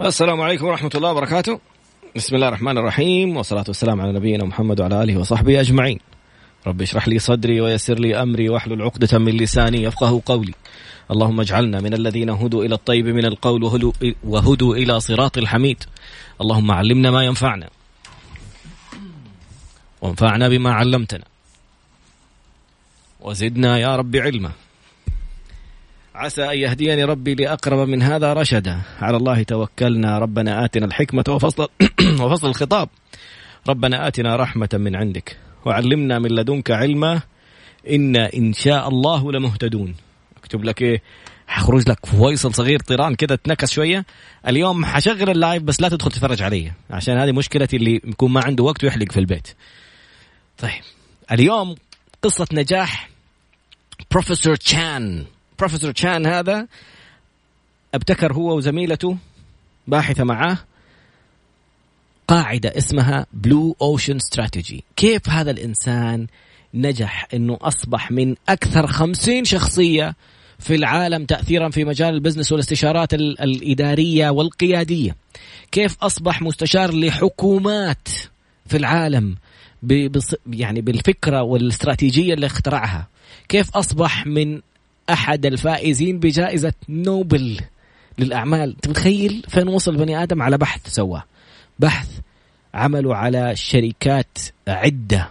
السلام عليكم ورحمة الله وبركاته. بسم الله الرحمن الرحيم والصلاة والسلام على نبينا محمد وعلى آله وصحبه أجمعين. رب اشرح لي صدري ويسر لي أمري واحلل عقدة من لساني يفقه قولي. اللهم اجعلنا من الذين هدوا إلى الطيب من القول وهدوا إلى صراط الحميد. اللهم علمنا ما ينفعنا. وانفعنا بما علمتنا. وزدنا يا رب علما. عسى أن يهديني ربي لأقرب من هذا رشدا. على الله توكلنا. ربنا آتنا الحكمة وفصل, وفصل الخطاب. ربنا آتنا رحمة من عندك. وعلمنا من لدنك علما. إنا إن شاء الله لمهتدون. أكتب لك إيه؟ حخرج لك فويصل صغير طيران كده تنكس شوية. اليوم حشغل اللايف بس لا تدخل تتفرج علي. عشان هذه مشكلتي اللي يكون ما عنده وقت ويحلق في البيت. طيب. اليوم قصة نجاح. بروفيسور تشان بروفيسور تشان هذا ابتكر هو وزميلته باحثة معاه قاعدة اسمها blue ocean strategy كيف هذا الإنسان نجح أنه أصبح من أكثر خمسين شخصية في العالم تأثيرا في مجال ال business والاستشارات الإدارية والقيادية؟ كيف أصبح مستشار لحكومات في العالم يعني بالفكرة والاستراتيجية اللي اخترعها؟ كيف أصبح من أحد الفائزين بجائزة نوبل للأعمال. أنت متخيل فين وصل بني آدم على بحث سواه بحث عملوا على شركات عدة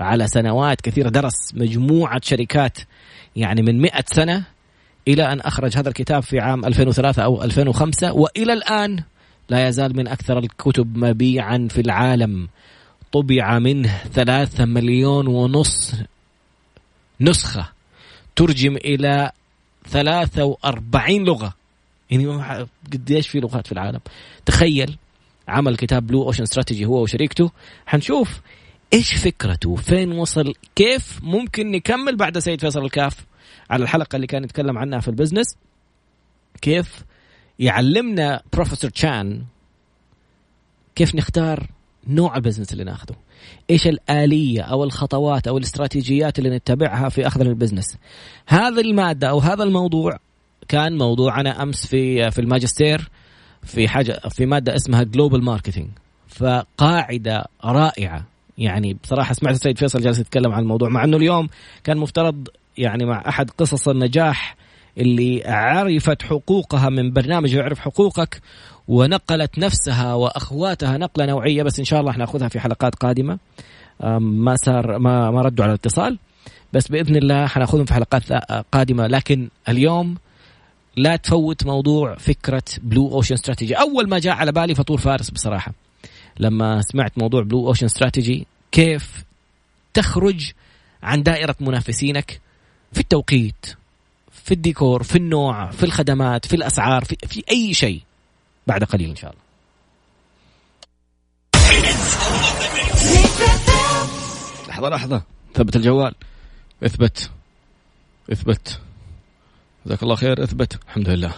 على سنوات كثيرة درس مجموعة شركات يعني من مئة سنة إلى أن أخرج هذا الكتاب في عام 2003 أو 2005 وإلى الآن لا يزال من أكثر الكتب مبيعا في العالم. طبع منه ثلاثة مليون ونص نسخة. ترجم إلى 43 لغة. يعني قديش في لغات في العالم. تخيل عمل كتاب blue ocean strategy هو وشريكته. حنشوف إيش فكرته فين وصل كيف ممكن نكمل بعد سيد فيصل الكاف على الحلقة اللي كان يتكلم عنها في ال business. كيف يعلمنا بروفيسور تشان كيف نختار نوع ال business اللي ناخذه إيش الآلية أو الخطوات أو الاستراتيجيات اللي نتبعها في أخذ ال business هذه المادة أو هذا الموضوع كان موضوعنا أمس في في الماجستير في حاجة في مادة اسمها global marketing فقاعدة رائعة. يعني بصراحة سمعت السيد فيصل جالس يتكلم عن الموضوع مع إنه اليوم كان مفترض يعني مع أحد قصص النجاح اللي عرفت حقوقها من برنامج يعرف حقوقك ونقلت نفسها وأخواتها نقلة نوعية بس إن شاء الله حنأخذها في حلقات قادمة. ما صار ما ما ردوا على الاتصال. بس بإذن الله حنأخذهم في حلقات قادمة. لكن اليوم لا تفوت موضوع فكرة blue ocean strategy أول ما جاء على بالي فطور فارس بصراحة. لما سمعت موضوع blue ocean strategy كيف تخرج عن دائرة منافسينك في التوقيت في الديكور في النوع في الخدمات في الأسعار في, في أي شيء. بعد قليل إن شاء الله. لحظة لحظة. ثبت الجوال. اثبت. اثبت. جزاك الله خير اثبت. الحمد لله.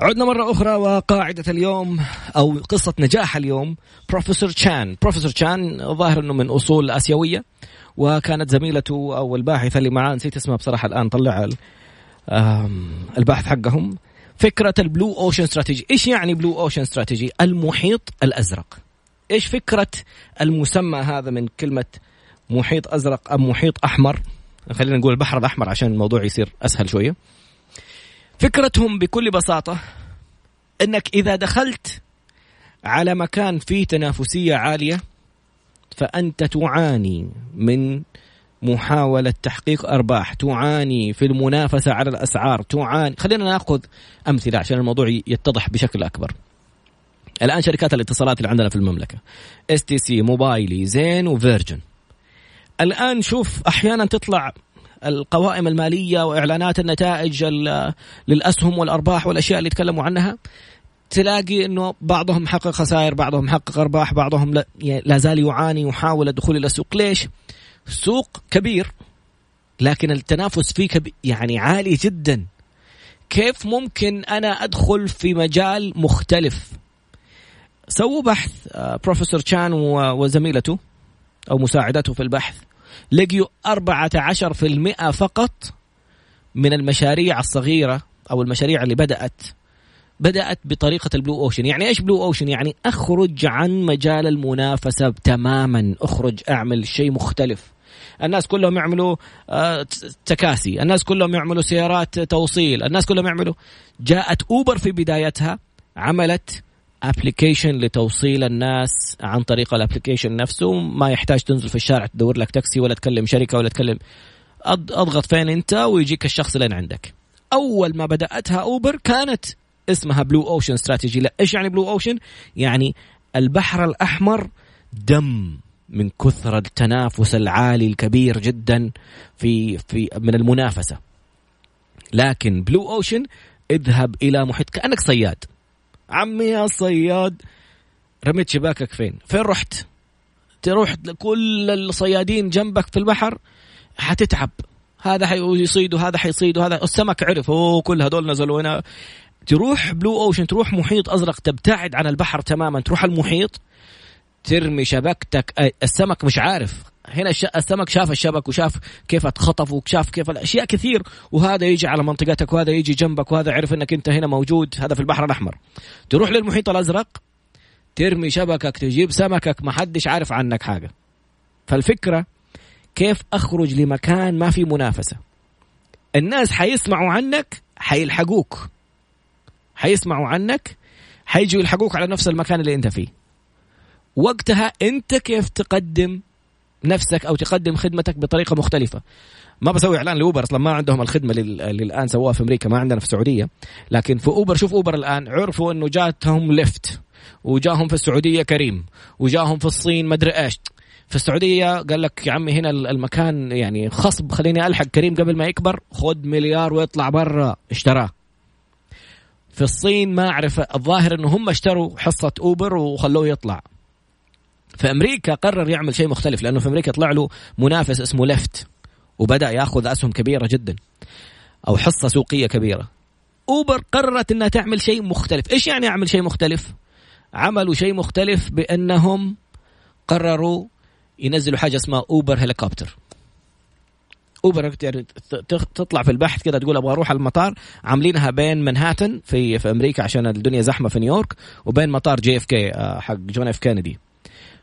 عدنا مرة أخرى وقاعدة اليوم أو قصة نجاح اليوم. بروفيسور تشان. بروفيسور تشان ظاهر أنه من أصول آسيوية وكانت زميلته أو الباحثة اللي معاه. نسيت اسمها بصراحة الآن طلع الباحث حقهم. فكرة ال blue ocean strategy. إيش يعني blue ocean strategy؟ المحيط الأزرق. إيش فكرة المسمى هذا من كلمة محيط أزرق أم محيط أحمر؟ خلينا نقول البحر الأحمر عشان الموضوع يصير أسهل شوية. فكرتهم بكل بساطة أنك إذا دخلت على مكان فيه تنافسية عالية فأنت تعاني من محاولة تحقيق أرباح تعاني في المنافسة على الأسعار تعاني. خلينا نأخذ أمثلة عشان الموضوع يتضح بشكل أكبر. الآن شركات الاتصالات اللي عندنا في المملكة اس تي سي موبايلي زين وفيرجن. الآن شوف أحيانا تطلع القوائم المالية وإعلانات النتائج للأسهم والأرباح والأشياء اللي تكلموا عنها. تلاقي إنه بعضهم حقق خسائر بعضهم حقق أرباح بعضهم لا, لا زال يعاني وحاول الدخول إلى السوق. ليش؟ سوق كبير لكن التنافس فيه كبير يعني عالي جدا. كيف ممكن أنا أدخل في مجال مختلف؟ سووا بحث آه، بروفيسور تشان وزميلته أو مساعدته في البحث. لقيوا 14% فقط من المشاريع الصغيرة أو المشاريع اللي بدأت. بدأت بطريقة البلو أوشن. يعني إيش بلو أوشن؟ يعني أخرج عن مجال المنافسة تماما. أخرج أعمل شيء مختلف. الناس كلهم يعملوا آه، تكاسي. الناس كلهم يعملوا سيارات توصيل. الناس كلهم يعملوا. جاءت أوبر في بدايتها عملت application لتوصيل الناس عن طريق ال application نفسه. ما يحتاج تنزل في الشارع تدور لك تاكسي ولا تكلم شركة ولا تكلم. أضغط فين أنت ويجيك الشخص لين عندك. أول ما بدأتها أوبر كانت اسمها blue ocean strategy لا إيش يعني blue ocean يعني البحر الأحمر دم من كثر التنافس العالي الكبير جدا في في من المنافسة. لكن blue ocean اذهب إلى محيط كأنك صياد. عمي يا صياد رميت شباكك فين؟ فين رحت؟ تروح كل الصيادين جنبك في البحر؟ حتتعب. هذا حيصيد وهذا حيصيد وهذا السمك عرف أوه كل هذول نزلوا هنا. تروح blue ocean تروح محيط أزرق تبتعد عن البحر تماما تروح المحيط ترمي شبكتك. السمك مش عارف. هنا السمك شاف الشبك وشاف كيف اتخطف وشاف كيف الاشياء كثير. وهذا يجي على منطقتك وهذا يجي جنبك وهذا عرف إنك أنت هنا موجود. هذا في البحر الأحمر. تروح للمحيط الأزرق ترمي شبكك تجيب سمكك ما حدش عارف عنك حاجة. فالفكرة كيف أخرج لمكان ما في منافسة. الناس حيسمعوا عنك حيلحقوك. حيسمعوا عنك حيجوا يلحقوك على نفس المكان اللي انت فيه. وقتها انت كيف تقدم نفسك أو تقدم خدمتك بطريقة مختلفة. ما بسوي إعلان لأوبر أصلا ما عندهم الخدمة اللي الان سووها في أمريكا ما عندنا في السعودية. لكن في أوبر شوف أوبر الآن عرفوا إنه جاتهم ليفت وجاهم في السعودية كريم وجاهم في الصين مدري إيش. في السعودية قال لك يا عمي هنا المكان يعني خصب خليني ألحق كريم قبل ما يكبر خذ مليار ويطلع برا اشتراه. في الصين ما أعرف الظاهر إنه هم اشتروا حصة أوبر وخلوه يطلع. في أمريكا قرر يعمل شيء مختلف لأنه في أمريكا طلع له منافس اسمه ليفت وبدأ يأخذ أسهم كبيرة جدا أو حصة سوقية كبيرة. أوبر قررت إنها تعمل شيء مختلف. إيش يعني أعمل شيء مختلف؟ عملوا شيء مختلف بأنهم قرروا ينزلوا حاجة اسمها أوبر هليكوبتر أوبر يعني تطلع في البحث كده تقول أبغى أروح المطار. عاملينها بين منهاتن في في أمريكا عشان الدنيا زحمة في نيويورك وبين مطار جي إف كي حق جون إف كينيدي.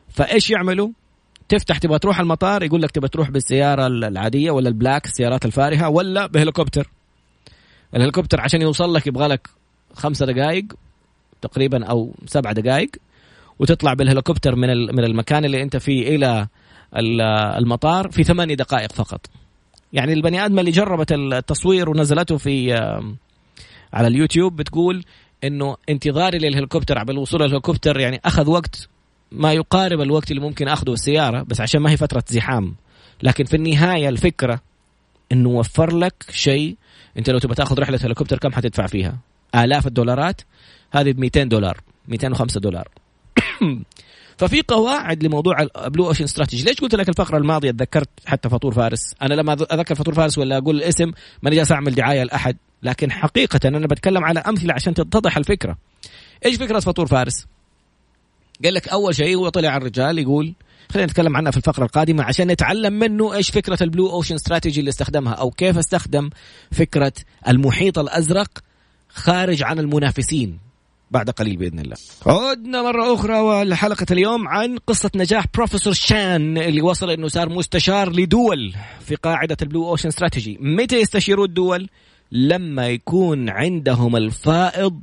فإيش يعملوا؟ تفتح تبغى تروح المطار يقول لك تبغى تروح بالسيارة العادية ولا ال black السيارات الفارهة ولا بهليكوبتر. الهليكوبتر عشان يوصل لك يبغى لك خمسة دقائق تقريبا أو سبع دقائق وتطلع بالهليكوبتر من من المكان اللي أنت فيه إلى المطار في ثمانية دقائق فقط. يعني البني آدم اللي جربت التصوير ونزلته في على اليوتيوب بتقول إنه انتظاري للهليكوبتر على الوصول للهليكوبتر يعني أخذ وقت ما يقارب الوقت اللي ممكن أخذه السيارة بس عشان ما هي فترة زحام لكن في النهاية الفكرة إنه وفر لك شيء أنت لو تبغى تأخذ رحلة هليكوبتر كم حتدفع فيها؟ آلاف الدولارات هذه ب 200 دولار 205 دولار ففي قواعد لموضوع ال blue ocean strategy ليش قلت لك الفقرة الماضية تذكرت حتى فطور فارس؟ أنا لما أذكر فطور فارس ولا أقول الاسم ماني جالس أعمل دعاية لأحد. لكن حقيقة أنا بتكلم على أمثلة عشان تتضح الفكرة. إيش فكرة فطور فارس؟ قال لك أول شيء هو طلع الرجال يقول خلينا نتكلم عنها في الفقرة القادمة عشان نتعلم منه إيش فكرة ال blue ocean strategy اللي استخدمها أو كيف استخدم فكرة المحيط الأزرق خارج عن المنافسين. بعد قليل بإذن الله. عدنا مرة أخرى وحلقه اليوم عن قصة نجاح بروفيسور شان اللي وصل إنه صار مستشار لدول في قاعدة البلو أوشن استراتيجي، متى يستشيروا الدول؟ لما يكون عندهم الفائض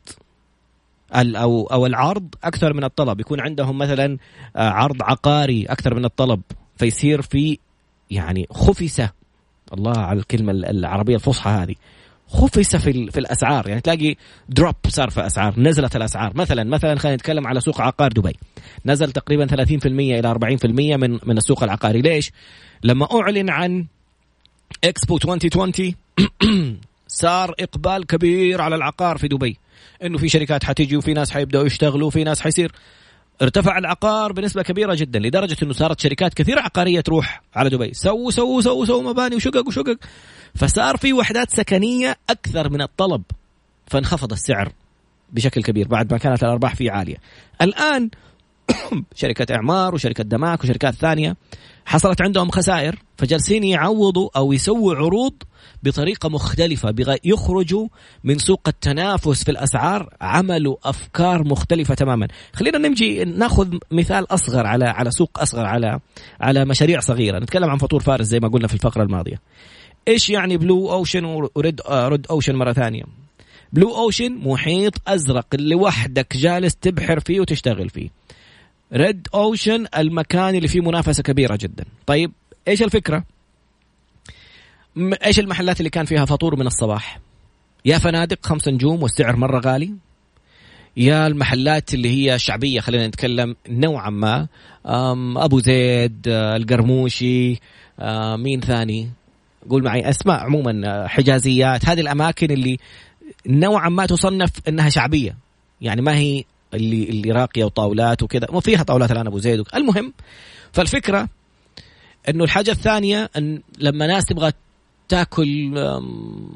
أو أو العرض أكثر من الطلب. يكون عندهم مثلا آه، عرض عقاري أكثر من الطلب. فيصير في يعني خفسة. الله على الكلمة العربية الفصحى هذه. خفس في في الأسعار. يعني تلاقي دروب صار في أسعار نزلت الأسعار. مثلا مثلا خلينا نتكلم على سوق عقار دبي. نزل تقريبا 30% إلى 40% من من السوق العقاري. ليش؟ لما أعلن عن إكسبو 2020 صار إقبال كبير على العقار في دبي. إنه في شركات حتيجي وفي ناس حيبدأوا يشتغلوا وفي ناس حيصير. ارتفع العقار بنسبة كبيرة جدا لدرجة إنه صارت شركات كثيرة عقارية تروح على دبي. سووا سووا سووا سووا مباني وشقق وشقق. فصار في وحدات سكنية أكثر من الطلب. فانخفض السعر بشكل كبير بعد ما كانت الأرباح فيه عالية. الآن شركة إعمار وشركة دماك وشركات ثانية حصلت عندهم خسائر فجالسين يعوضوا أو يسووا عروض بطريقة مختلفة يخرجوا من سوق التنافس في الأسعار عملوا أفكار مختلفة تماما. خلينا نمشي ناخذ مثال أصغر على على سوق أصغر على على مشاريع صغيرة. نتكلم عن فطور فارس زي ما قلنا في الفقرة الماضية. إيش يعني blue ocean و red red ocean مرة ثانية؟ blue ocean محيط أزرق اللي وحدك جالس تبحر فيه وتشتغل فيه. red ocean المكان اللي فيه منافسة كبيرة جدا. طيب إيش الفكرة؟ إيش المحلات اللي كان فيها فطور من الصباح؟ يا فنادق خمس نجوم والسعر مرة غالي. يا المحلات اللي هي شعبية خلينا نتكلم نوعا ما. أبو زيد القرموشي مين ثاني؟ قول معي أسماء عموما حجازيات هذه الأماكن اللي نوعا ما تصنف إنها شعبية. يعني ما هي اللي اللي راقية وطاولات وكذا وفيها طاولات الآن أبو زيد. المهم فالفكرة إنه الحاجة الثانية إن لما ناس تبغى تاكل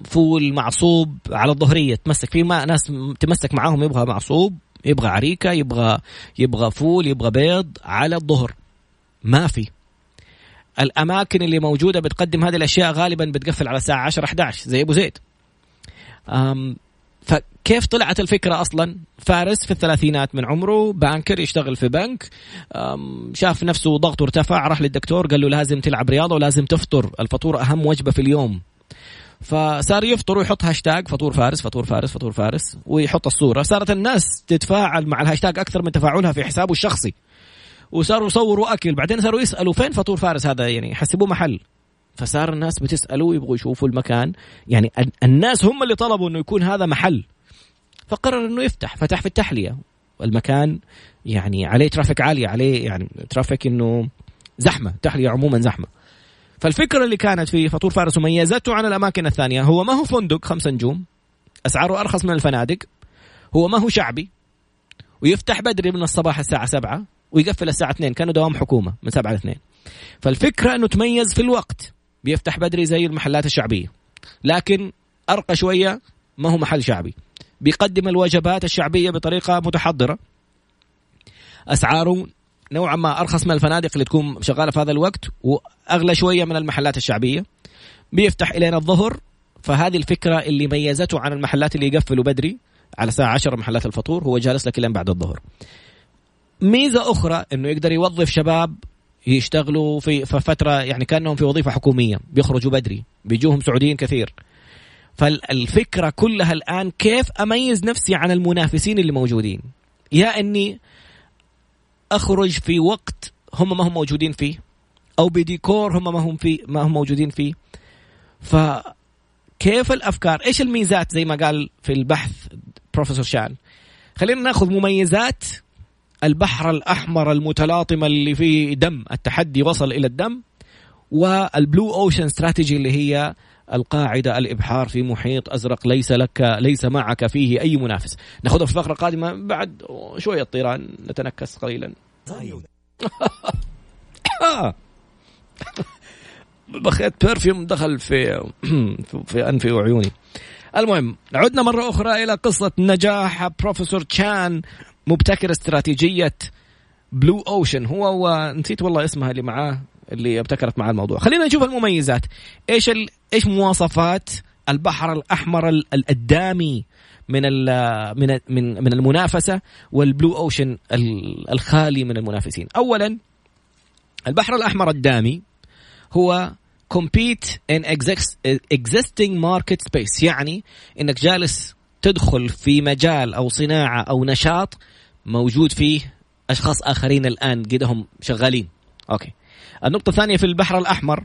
فول معصوب على الظهرية تمسك في ما ناس تمسك معاهم يبغى معصوب يبغى عريكة يبغى يبغى فول يبغى بيض على الظهر. ما في. الأماكن اللي موجودة بتقدم هذه الأشياء غالبا بتقفل على الساعة 10 11 زي أبو زيد. فكيف طلعت الفكرة أصلا؟ فارس في الثلاثينات من عمره banker يشتغل في بنك. شاف نفسه ضغطه ارتفع راح للدكتور قال له لازم تلعب رياضة ولازم تفطر الفطور أهم وجبة في اليوم. فصار يفطر ويحط هاشتاج فطور فارس فطور فارس فطور فارس ويحط الصورة. صارت الناس تتفاعل مع الهاشتاج أكثر من تفاعلها في حسابه الشخصي. وصاروا يصوروا أكل. بعدين صاروا يسألوا فين فطور فارس هذا يعني؟ يحسبوه محل. فصار الناس بتسألوا يبغوا يشوفوا المكان. يعني الناس هم اللي طلبوا إنه يكون هذا محل. فقرر إنه يفتح. فتح في التحلية. المكان يعني عليه ترافيك عالية عليه يعني ترافيك إنه زحمة. تحليه عموما زحمة. فالفكرة اللي كانت في فطور فارس وميزته عن الأماكن الثانية. هو ما هو فندق خمسة نجوم. أسعاره أرخص من الفنادق. هو ما هو شعبي. ويفتح بدري من الصباح الساعة سبعة. ويقفل الساعة 2 كانه دوام حكومة من 7 ل 2 فالفكرة إنه تميز في الوقت. بيفتح بدري زي المحلات الشعبية. لكن أرقى شوية ما هو محل شعبي. بيقدم الوجبات الشعبية بطريقة متحضرة. أسعاره نوعا ما أرخص من الفنادق اللي تكون شغالة في هذا الوقت وأغلى شوية من المحلات الشعبية. بيفتح إلينا الظهر. فهذه الفكرة اللي ميزته عن المحلات اللي يقفلوا بدري على الساعة 10 محلات الفطور. هو جالس لك لين بعد الظهر. ميزة أخرى إنه يقدر يوظف شباب يشتغلوا في فترة يعني كأنهم في وظيفة حكومية بيخرجوا بدري بيجوهم سعوديين كثير. فالفكرة كلها الآن كيف أميز نفسي عن المنافسين اللي موجودين؟ يا إني أخرج في وقت هم ما هم موجودين فيه أو بديكور هم ما هم في ما هم موجودين فيه. فكيف الأفكار؟ إيش الميزات زي ما قال في البحث بروفيسور شان؟ خلينا ناخذ مميزات البحر الأحمر المتلاطم اللي فيه دم التحدي وصل إلى الدم وال blue ocean strategy اللي هي القاعدة الإبحار في محيط أزرق ليس لك ليس معك فيه أي منافس. ناخذها في الفقرة القادمة بعد شوية طيران نتنكس قليلا. بخيت perfume دخل في في أنفي وعيوني. المهم عدنا مرة أخرى إلى قصة نجاح بروفيسور تشان مبتكر استراتيجية blue ocean هو ونسيت والله اسمها اللي معاه اللي ابتكرت مع الموضوع. خلينا نشوف المميزات. إيش ال... إيش مواصفات البحر الأحمر الدامي من من من من المنافسة وال blue ocean الخالي من المنافسين. اولا البحر الأحمر الدامي هو compete in existing market space. يعني إنك جالس تدخل في مجال أو صناعة أو نشاط موجود فيه أشخاص آخرين الآن قدهم شغالين. okay. النقطة الثانية في البحر الأحمر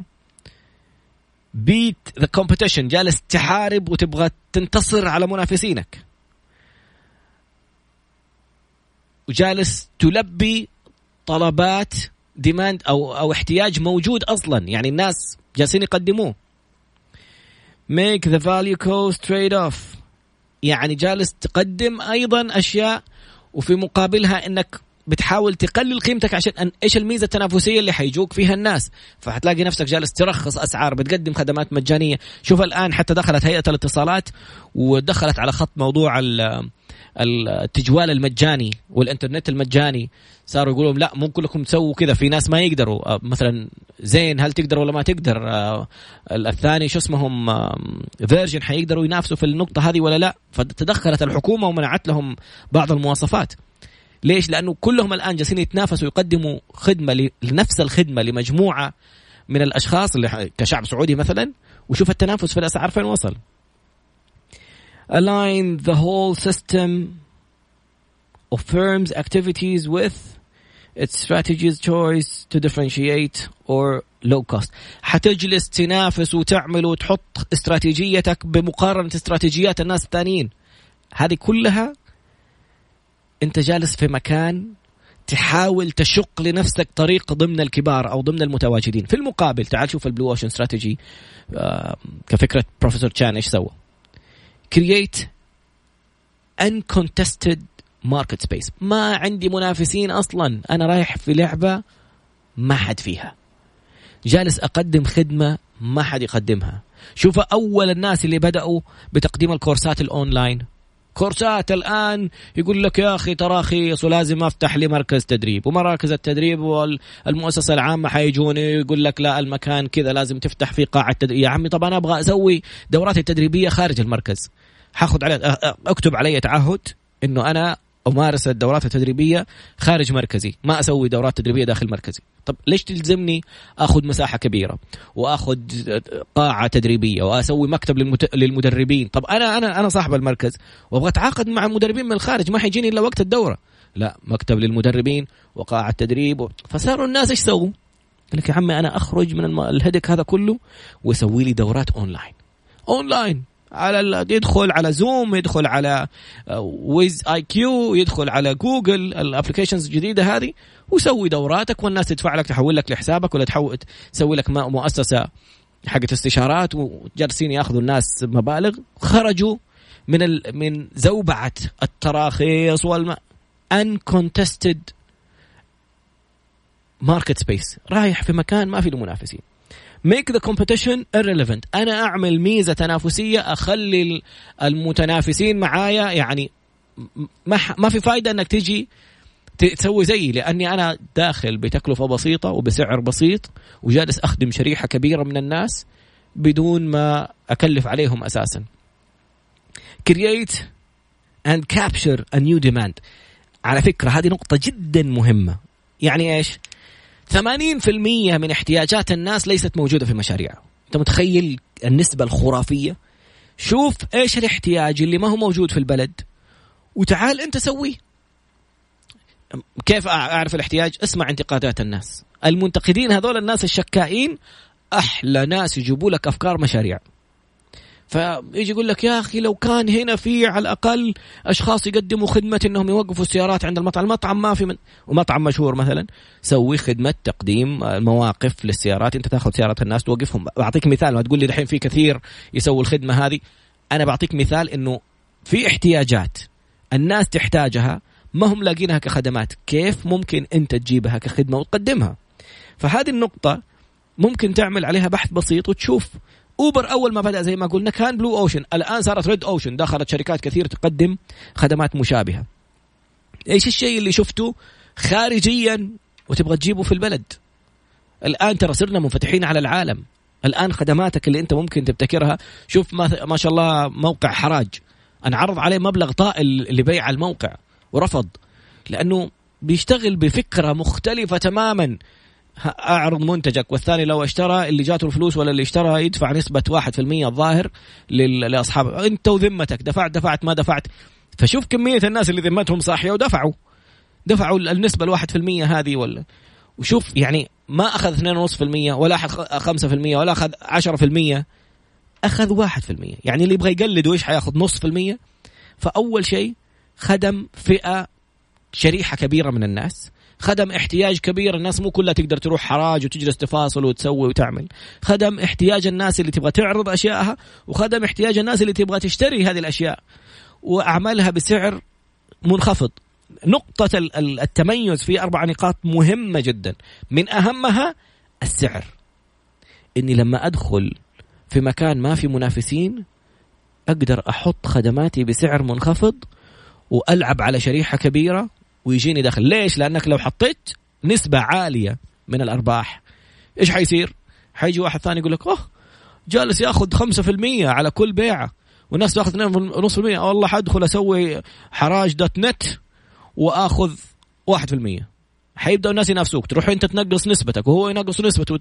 beat the competition جالس تحارب وتبغى تنتصر على منافسينك. وجالس تلبي طلبات ديماند أو أو احتياج موجود أصلا يعني الناس جالسين يقدموه. Make the value cost trade off. يعني جالس تقدم أيضا أشياء وفي مقابلها إنك بتحاول تقلل قيمتك عشان أن إيش الميزة التنافسية اللي حيجوك فيها الناس. فحتلاقي نفسك جالس ترخص أسعار بتقدم خدمات مجانية. شوف الآن حتى دخلت هيئة الاتصالات ودخلت على خط موضوع التجوال المجاني والإنترنت المجاني. صاروا يقولوا لا مو كلكم تسووا كذا في ناس ما يقدروا. آه، مثلا زين هل تقدر ولا ما تقدر؟ آه، الثاني شو اسمهم؟ فيرجن حيقدروا ينافسوا في النقطة هذه ولا لا؟ فتدخلت الحكومة ومنعت لهم بعض المواصفات. ليش؟ لأنه كلهم الآن جالسين يتنافسوا يقدموا خدمة لنفس الخدمة لمجموعة من الأشخاص اللي كشعب سعودي مثلا. وشوف التنافس في الأسعار فين وصل. Align the whole system of firms' activities with its strategies choice to differentiate or low cost. حتجلس تنافس وتعمل وتحط استراتيجيتك بمقارنة استراتيجيات الناس الثانيين. هذه كلها انت جالس في مكان تحاول تشق لنفسك طريق ضمن الكبار أو ضمن المتواجدين. في المقابل تعال شوف البلو أوشن استراتيجي كفكرة بروفيسور تشان إيش سوى. Create uncontested market space. ما عندي منافسين أصلا. أنا رايح في لعبة ما حد فيها. جالس أقدم خدمة ما حد يقدمها. شوف أول الناس اللي بدأوا بتقديم الكورسات الأونلاين. كورسات الآن يقول لك يا أخي ترى رخيص ولازم أفتح لي مركز تدريب. ومراكز التدريب والمؤسسه العامة حيجوني يقول لك لا المكان كذا لازم تفتح في قاعة تدريب. يا عمي طب أنا أبغى أسوي دوراتي التدريبية خارج المركز. حاخذ علي أكتب علي تعهد إنه أنا امارس الدورات التدريبية خارج مركزي. ما أسوي دورات تدريبية داخل مركزي. طب ليش تلزمني آخذ مساحة كبيرة وآخذ قاعة تدريبية وأسوي مكتب للمدربين؟ طب أنا أنا أنا صاحب المركز وأبغى أتعاقد مع مدربين من الخارج ما حيجيني إلا وقت الدورة. لا مكتب للمدربين وقاعة تدريب و... فصاروا الناس إيش سووا؟ قال لك يا عمي أنا أخرج من الهدك هذا كله وأسوي لي دورات online. online. على يدخل على زوم يدخل على WizIQ يدخل على جوجل ال applications الجديدة هذه وسوي دوراتك والناس تدفع لك تحول لك لحسابك ولا تحول تسوي لك مؤسسة حقت استشارات وجالسين ياخذوا الناس مبالغ. خرجوا من ال... من زوبعة التراخيص والم uncontested market space رايح في مكان ما في له منافسين make the competition irrelevant أنا أعمل ميزة تنافسية أخلي المتنافسين معايا يعني ما ما في فائده إنك تجي تسوي زيي لأني أنا داخل بتكلفة بسيطة وبسعر بسيط وجالس أخدم شريحة كبيرة من الناس بدون ما أكلف عليهم أساسا. create and capture a new demand. على فكرة هذه نقطة جدا مهمة. يعني إيش؟ 80% من احتياجات الناس ليست موجودة في مشاريعهم أنت متخيل النسبة الخرافية؟ شوف إيش الاحتياج اللي ما هو موجود في البلد وتعال أنت سويه. كيف أعرف الاحتياج؟ اسمع انتقادات الناس. المنتقدين هذول الناس الشكائين أحلى ناس يجيبوا لك أفكار مشاريع. فيجي يقول لك يا أخي لو كان هنا في على الأقل أشخاص يقدموا خدمة إنهم يوقفوا السيارات عند المطعم، المطعم ما في من ومطعم مشهور مثلا. سوي خدمة تقديم مواقف للسيارات، أنت تأخذ سيارات الناس توقفهم، بعطيك مثال. ما تقول لي الحين في كثير يسووا الخدمة هذه، أنا بعطيك مثال إنه في احتياجات الناس تحتاجها ما هم لاقينها كخدمات، كيف ممكن أنت تجيبها كخدمة وتقدمها؟ فهذه النقطة ممكن تعمل عليها بحث بسيط وتشوف أوبر أول ما بدأ زي ما قلنا كان blue ocean الآن صارت red ocean دخلت شركات كثير تقدم خدمات مشابهة. إيش الشيء اللي شفته خارجيا وتبغى تجيبه في البلد؟ الآن ترى صرنا منفتحين على العالم. الآن خدماتك اللي أنت ممكن تبتكرها شوف ما, ما شاء الله موقع حراج. أنا عرض عليه مبلغ طائل لبيع الموقع ورفض. لأنه بيشتغل بفكرة مختلفة تماما. أعرض منتجك. والثاني لو اشترى اللي جاته الفلوس ولا اللي اشترى يدفع نسبة 1% الظاهر لاصحاب أنت وذمتك دفعت دفعت ما دفعت. فشوف كمية الناس اللي ذمتهم صاحية ودفعوا. دفعوا الواحد في المية هذه ولا وشوف يعني ما أخذ 2.5% ولا أخذ 5% ولا أخذ 10% أخذ 1% يعني اللي يبغى يقلد وإيش حياخذ نص في المية. فأول شيء خدم فئة شريحة كبيرة من الناس. خدم احتياج كبير الناس مو كلها تقدر تروح حراج وتجلس تفاصل وتسوي وتعمل. خدم احتياج الناس اللي تبغى تعرض اشيائها وخدم احتياج الناس اللي تبغى تشتري هذه الأشياء. واعملها بسعر منخفض. نقطة التميز في أربع نقاط مهمة جدا. من أهمها السعر. إني لما أدخل في مكان ما في منافسين أقدر أحط خدماتي بسعر منخفض وألعب على شريحة كبيرة ويجيني دخل. ليش؟ لأنك لو حطيت نسبة عالية من الأرباح إيش حيصير؟ حيجي واحد ثاني يقول لك أوه جالس ياخذ 5% على كل بيعة. والناس تاخذ 2.5% والله حادخل أسوي حراج دوت نت وآخذ 1% حيبدأوا الناس ينافسوك. تروح أنت تنقص نسبتك وهو ينقص نسبته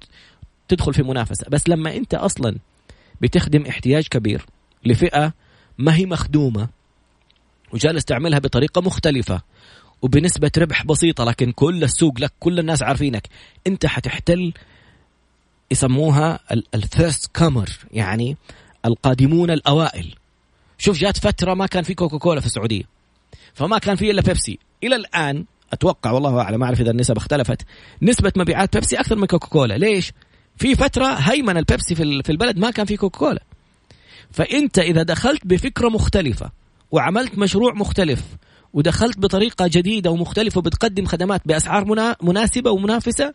تدخل في منافسة. بس لما أنت أصلا بتخدم احتياج كبير لفئة ما هي مخدومة وجالس تعملها بطريقة مختلفة وبنسبة ربح بسيطة لكن كل السوق لك كل الناس عارفينك. انت حتحتل يسموها الفيرست كامر يعني القادمون الأوائل. شوف جات فترة ما كان في كوكا كولا في السعودية. فما كان في إلا بيبسي. إلى الآن أتوقع والله أعلم ما أعرف إذا النسب اختلفت نسبة مبيعات بيبسي أكثر من كوكا كولا ليش؟ في فترة هيمن البيبسي في البلد ما كان في كوكا كولا فأنت إذا دخلت بفكرة مختلفة وعملت مشروع مختلف ودخلت بطريقة جديدة ومختلفة وبتقدم خدمات بأسعار مناسبة ومنافسة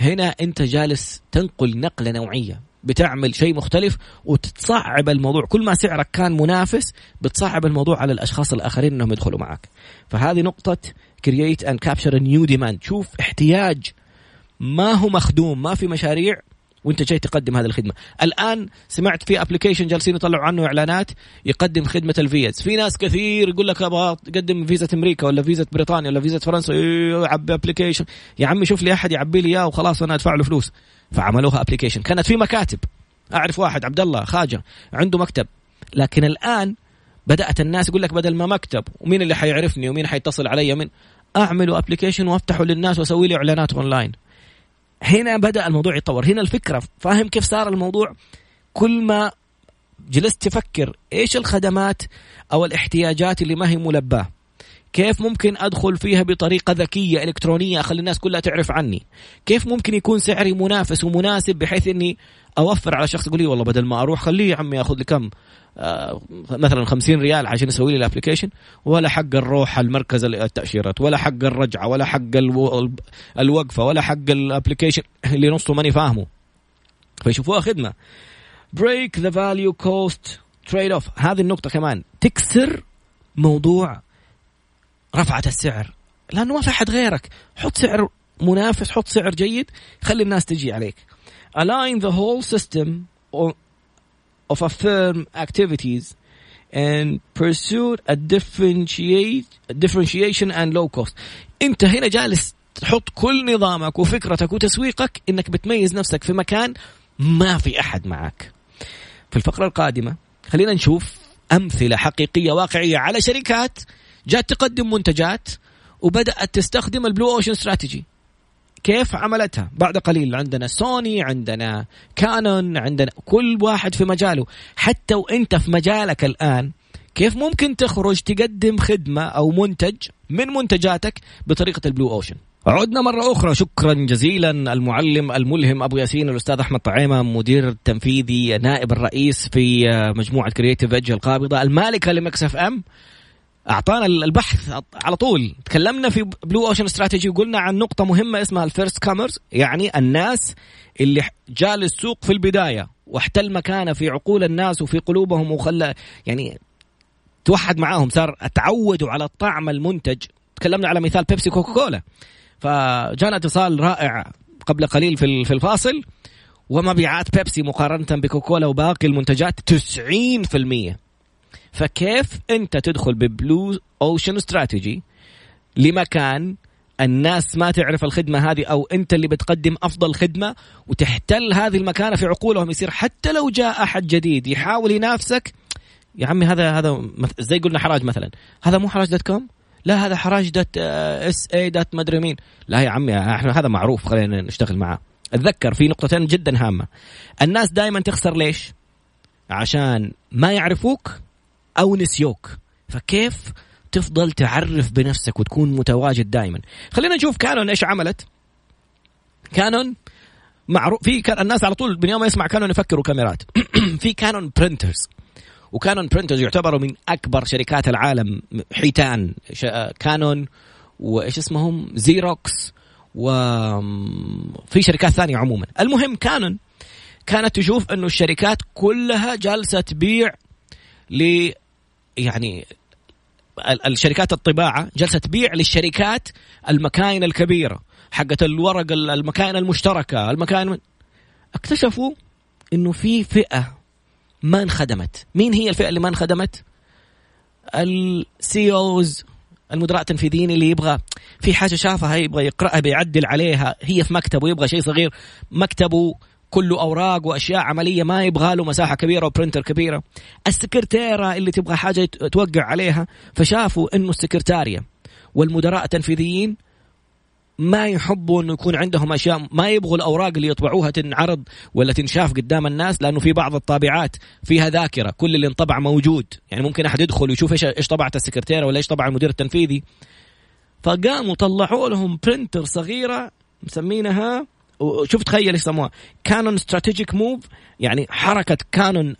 هنا أنت جالس تنقل نقلة نوعية بتعمل شيء مختلف وتتصعب الموضوع. كل ما سعرك كان منافس بتصعب الموضوع على الأشخاص الآخرين إنهم يدخلوا معك. فهذه نقطة create and capture new demand شوف احتياج. ما هو مخدوم ما في مشاريع وانت جاي تقدم هذه الخدمة. الآن سمعت في application جالسين يطلعوا عنه إعلانات يقدم خدمة الفيز. في ناس كثير يقول لك أبغى اقدم فيزا أمريكا ولا فيزا بريطانيا ولا فيزا فرنسا. يعبي application يا عمي شوف لي أحد يعبي لي إياه وخلاص أنا أدفع له فلوس. فعملوها application كانت في مكاتب. أعرف واحد عبد الله خاجة عنده مكتب. لكن الآن بدأت الناس يقول لك بدل ما مكتب ومين اللي حيعرفني ومين حيتصل علي من اعمله application وافتحه للناس وأسوي لي إعلانات اونلاين هنا بدأ الموضوع يتطور. هنا الفكرة فاهم كيف صار الموضوع؟ كل ما جلست تفكر إيش الخدمات أو الاحتياجات اللي ما هي ملباة؟ كيف ممكن أدخل فيها بطريقة ذكية إلكترونية اخلي الناس كلها تعرف عني؟ كيف ممكن يكون سعري منافس ومناسب بحيث إني أوفر على شخص يقول لي والله بدل ما أروح خليه يا عمي ياخذ لي كم؟ مثلا 50 ريال عشان يسوي لي ال application ولا حق الروح المركز التأشيرات ولا حق الرجعة ولا حق الوقفة ولا حق ال application اللي نصه ماني فاهمه. فيشوفوها خدمة. break the value cost trade off هذه النقطة كمان. تكسر موضوع رفعت السعر. لأنه ما في أحد غيرك. حط سعر منافس حط سعر جيد خلي الناس تجي عليك. Align the whole system of a firm activities and pursue a differentiate differentiation and low cost. انت هنا جالس تحط كل نظامك وفكرتك وتسويقك إنك بتميز نفسك في مكان ما في أحد معك. في الفقرة القادمة خلينا نشوف أمثلة حقيقية واقعية على شركات جات تقدم منتجات وبدأت تستخدم البلو أوشن استراتيجي كيف عملتها؟ بعد قليل عندنا سوني عندنا كانون عندنا كل واحد في مجاله. حتى وانت في مجالك الآن كيف ممكن تخرج تقدم خدمة أو منتج من منتجاتك بطريقة البلو أوشن؟ عدنا مرة أخرى. شكرا جزيلا. المعلم الملهم أبو ياسين الأستاذ أحمد طعيمة مدير التنفيذي نائب الرئيس في مجموعة Creative Edge القابضة المالكة ل Mix FM أعطانا البحث على طول. تكلمنا في blue ocean strategy وقلنا عن نقطة مهمة اسمها ال first comers يعني الناس اللي جاء للسوق في البداية واحتل مكانه في عقول الناس وفي قلوبهم وخلى يعني توحد معاهم صار تعودوا على طعم المنتج. تكلمنا على مثال بيبسي كوكا كولا فجانا اتصال رائع قبل قليل في في الفاصل ومبيعات بيبسي مقارنة بكوكولا وباقي المنتجات 90% فكيف انت تدخل ب blue ocean strategy لمكان الناس ما تعرف الخدمة هذه أو انت اللي بتقدم أفضل خدمة وتحتل هذه المكانة في عقولهم يصير حتى لو جاء أحد جديد يحاول ينافسك. يا عمي هذا هذا زي قلنا حراج مثلا. هذا مو حراج dot com؟ لا هذا حراج dot SA dot مدري مين. لا يا عمي إحنا هذا معروف خلينا نشتغل معاه. أتذكر في نقطتين جدا هامة. الناس دائما تخسر ليش؟ عشان ما يعرفوك أو نسيوك. فكيف تفضل تعرف بنفسك وتكون متواجد دائما خلينا نشوف كانون إيش عملت. كانون معروف في كان الناس على طول من يوم يسمع كانون يفكروا كاميرات. في كانون printers وكانون printers يعتبروا من أكبر شركات العالم. حيتان. كانون وإيش اسمهم؟ زيروكس وفي شركات ثانية عموما. المهم كانون كانت تشوف إنه الشركات كلها جالسة تبيع يعني الشركات الطباعة جالسه تبيع للشركات المكاين الكبيرة حقت الورق المكاين المشتركة المكاين اكتشفوا إنه في فئة ما انخدمت. مين هي الفئة اللي ما انخدمت؟ ال CEOs المدراء التنفيذيين اللي يبغى في حاجة شافها يبغى يقرأها بيعدل عليها هي في مكتبه يبغى شيء صغير مكتبه كله أوراق وأشياء عملية ما يبغى له مساحة كبيرة و printer كبيرة. السكرتيرة اللي تبغى حاجة توقع عليها فشافوا إنه السكرتارية والمدراء التنفيذيين ما يحبوا إنه يكون عندهم أشياء ما يبغوا الأوراق اللي يطبعوها تنعرض ولا تنشاف قدام الناس لأنه في بعض الطابعات فيها ذاكرة كل اللي انطبع موجود. يعني ممكن أحد يدخل ويشوف إيش إيش طبعت السكرتيرة ولا إيش طبع المدير التنفيذي. فقاموا طلعوا لهم برنتر صغيرة مسمينها وشوف تخيل إيش سموها. كانون استراتيجيك موف يعني حركة كانون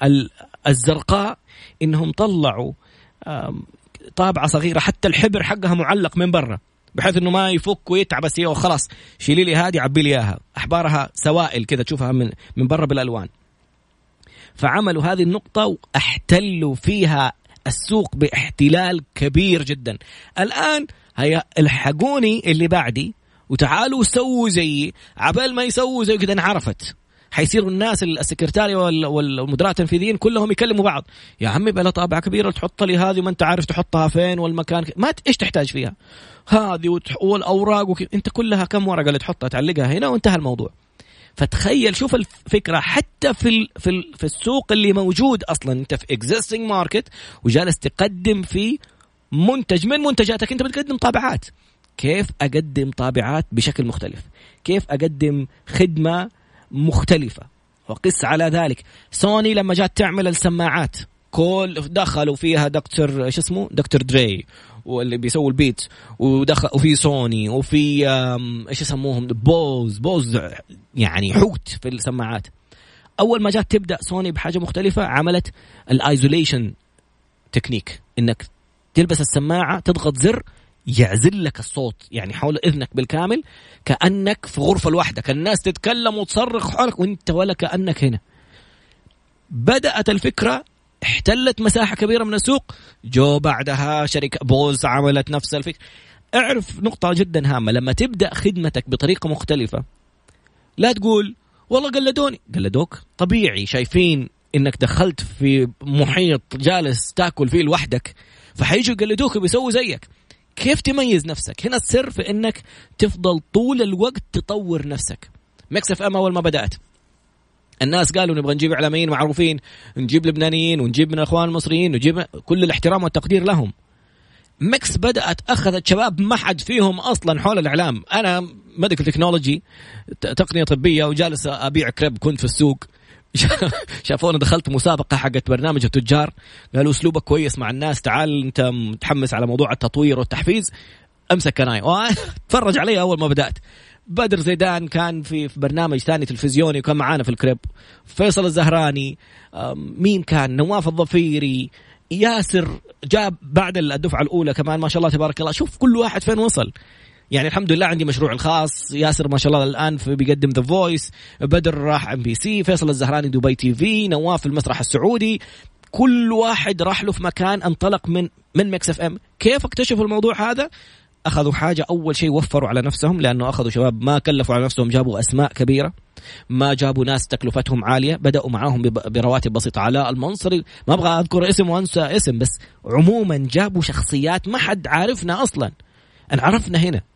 الزرقاء إنهم طلعوا طابعة صغيرة حتى الحبر حقها معلق من برا بحيث إنه ما يفك ويتعب بس وخلاص شيلي لي هذه عبي لي إياها. أحبارها سوائل كذا تشوفها من من برا بالألوان. فعملوا هذه النقطة وأحتلوا فيها السوق باحتلال كبير جدا. الآن هيا الحقوني اللي بعدي وتعالوا سووا زيي عبال ما يسووا زي كذا انعرفت. حيصيروا الناس السكرتاري والمدراء التنفيذيين كلهم يكلموا بعض. يا عمي بلا طابعه كبيره تحط لي هذه ما انت عارف تحطها فين والمكان ما إيش تحتاج فيها؟ هذه والأوراق وكي. انت كلها كم ورقة اللي تحطها؟ تعلقها هنا وانتهى الموضوع. فتخيل شوف الفكرة حتى في ال في ال في السوق اللي موجود أصلا أنت في existing market وجالس تقدم في منتج من منتجاتك أنت بتقدم طابعات. كيف أقدم طابعات بشكل مختلف؟ كيف أقدم خدمة مختلفة؟ وقس على ذلك. سوني لما جات تعمل السماعات كل دخلوا فيها دكتور إيش اسمه؟ Dr. Dre واللي بيسووا ال Beats. ودخل وفي سوني وفي إيش يسموهم؟ Bose Bose يعني حوت في السماعات. أول ما جات تبدأ سوني بحاجة مختلفة عملت ال isolation technique إنك تلبس السماعة تضغط زر يعزل لك الصوت يعني حول إذنك بالكامل كأنك في غرفة لوحدك. الناس تتكلم وتصرخ حولك وإنت ولا كأنك هنا. بدأت الفكرة احتلت مساحة كبيرة من السوق. جو بعدها شركة Bose عملت نفس الفكرة اعرف نقطة جدا هامة. لما تبدأ خدمتك بطريقة مختلفة لا تقول والله قلدوني. قلدوك؟ طبيعي. شايفين إنك دخلت في محيط جالس تاكل فيه لوحدك فحيجوا يقلدوك وبيسووا زيك. كيف تميز نفسك؟ هنا السر في إنك تفضل طول الوقت تطور نفسك. Mix FM أول ما بدأت. الناس قالوا نبغى نجيب إعلاميين معروفين نجيب لبنانيين ونجيب من الاخوان المصريين ونجيب كل الاحترام والتقدير لهم. Mix بدأت اخذت شباب ما حد فيهم أصلا حول الإعلام. أنا medical technology تقنية طبية وجالس أبيع كريب كنت في السوق. شافونا دخلت مسابقة حقت برنامج التجار. قالوا أسلوبك كويس مع الناس. تعال أنت متحمس على موضوع التطوير والتحفيز. أمسك كناي تفرج علي أول ما بدأت. بدر زيدان كان في برنامج ثاني تلفزيوني وكان معانا في الكريب. فيصل الزهراني مين كان؟ نواف الظفيري ياسر جاب بعد الدفعة الأولى كمان. ما شاء الله تبارك الله. شوف كل واحد فين وصل. يعني الحمد لله عندي مشروع الخاص. ياسر ما شاء الله الآن في بيقدم The Voice بدر راح MBC فيصل الزهراني دبي TV نواف المسرح السعودي. كل واحد راح له في مكان انطلق من من Mix FM كيف اكتشفوا الموضوع هذا؟ أخذوا حاجة أول شيء وفروا على نفسهم لأنه أخذوا شباب ما كلفوا على نفسهم جابوا أسماء كبيرة. ما جابوا ناس تكلفتهم عالية. بدأوا معاهم برواتب بسيطة علاء المنصري. ما أبغى أذكر اسم وأنسى اسم بس عموما جابوا شخصيات ما حد عارفنا أصلا. انعرفنا هنا.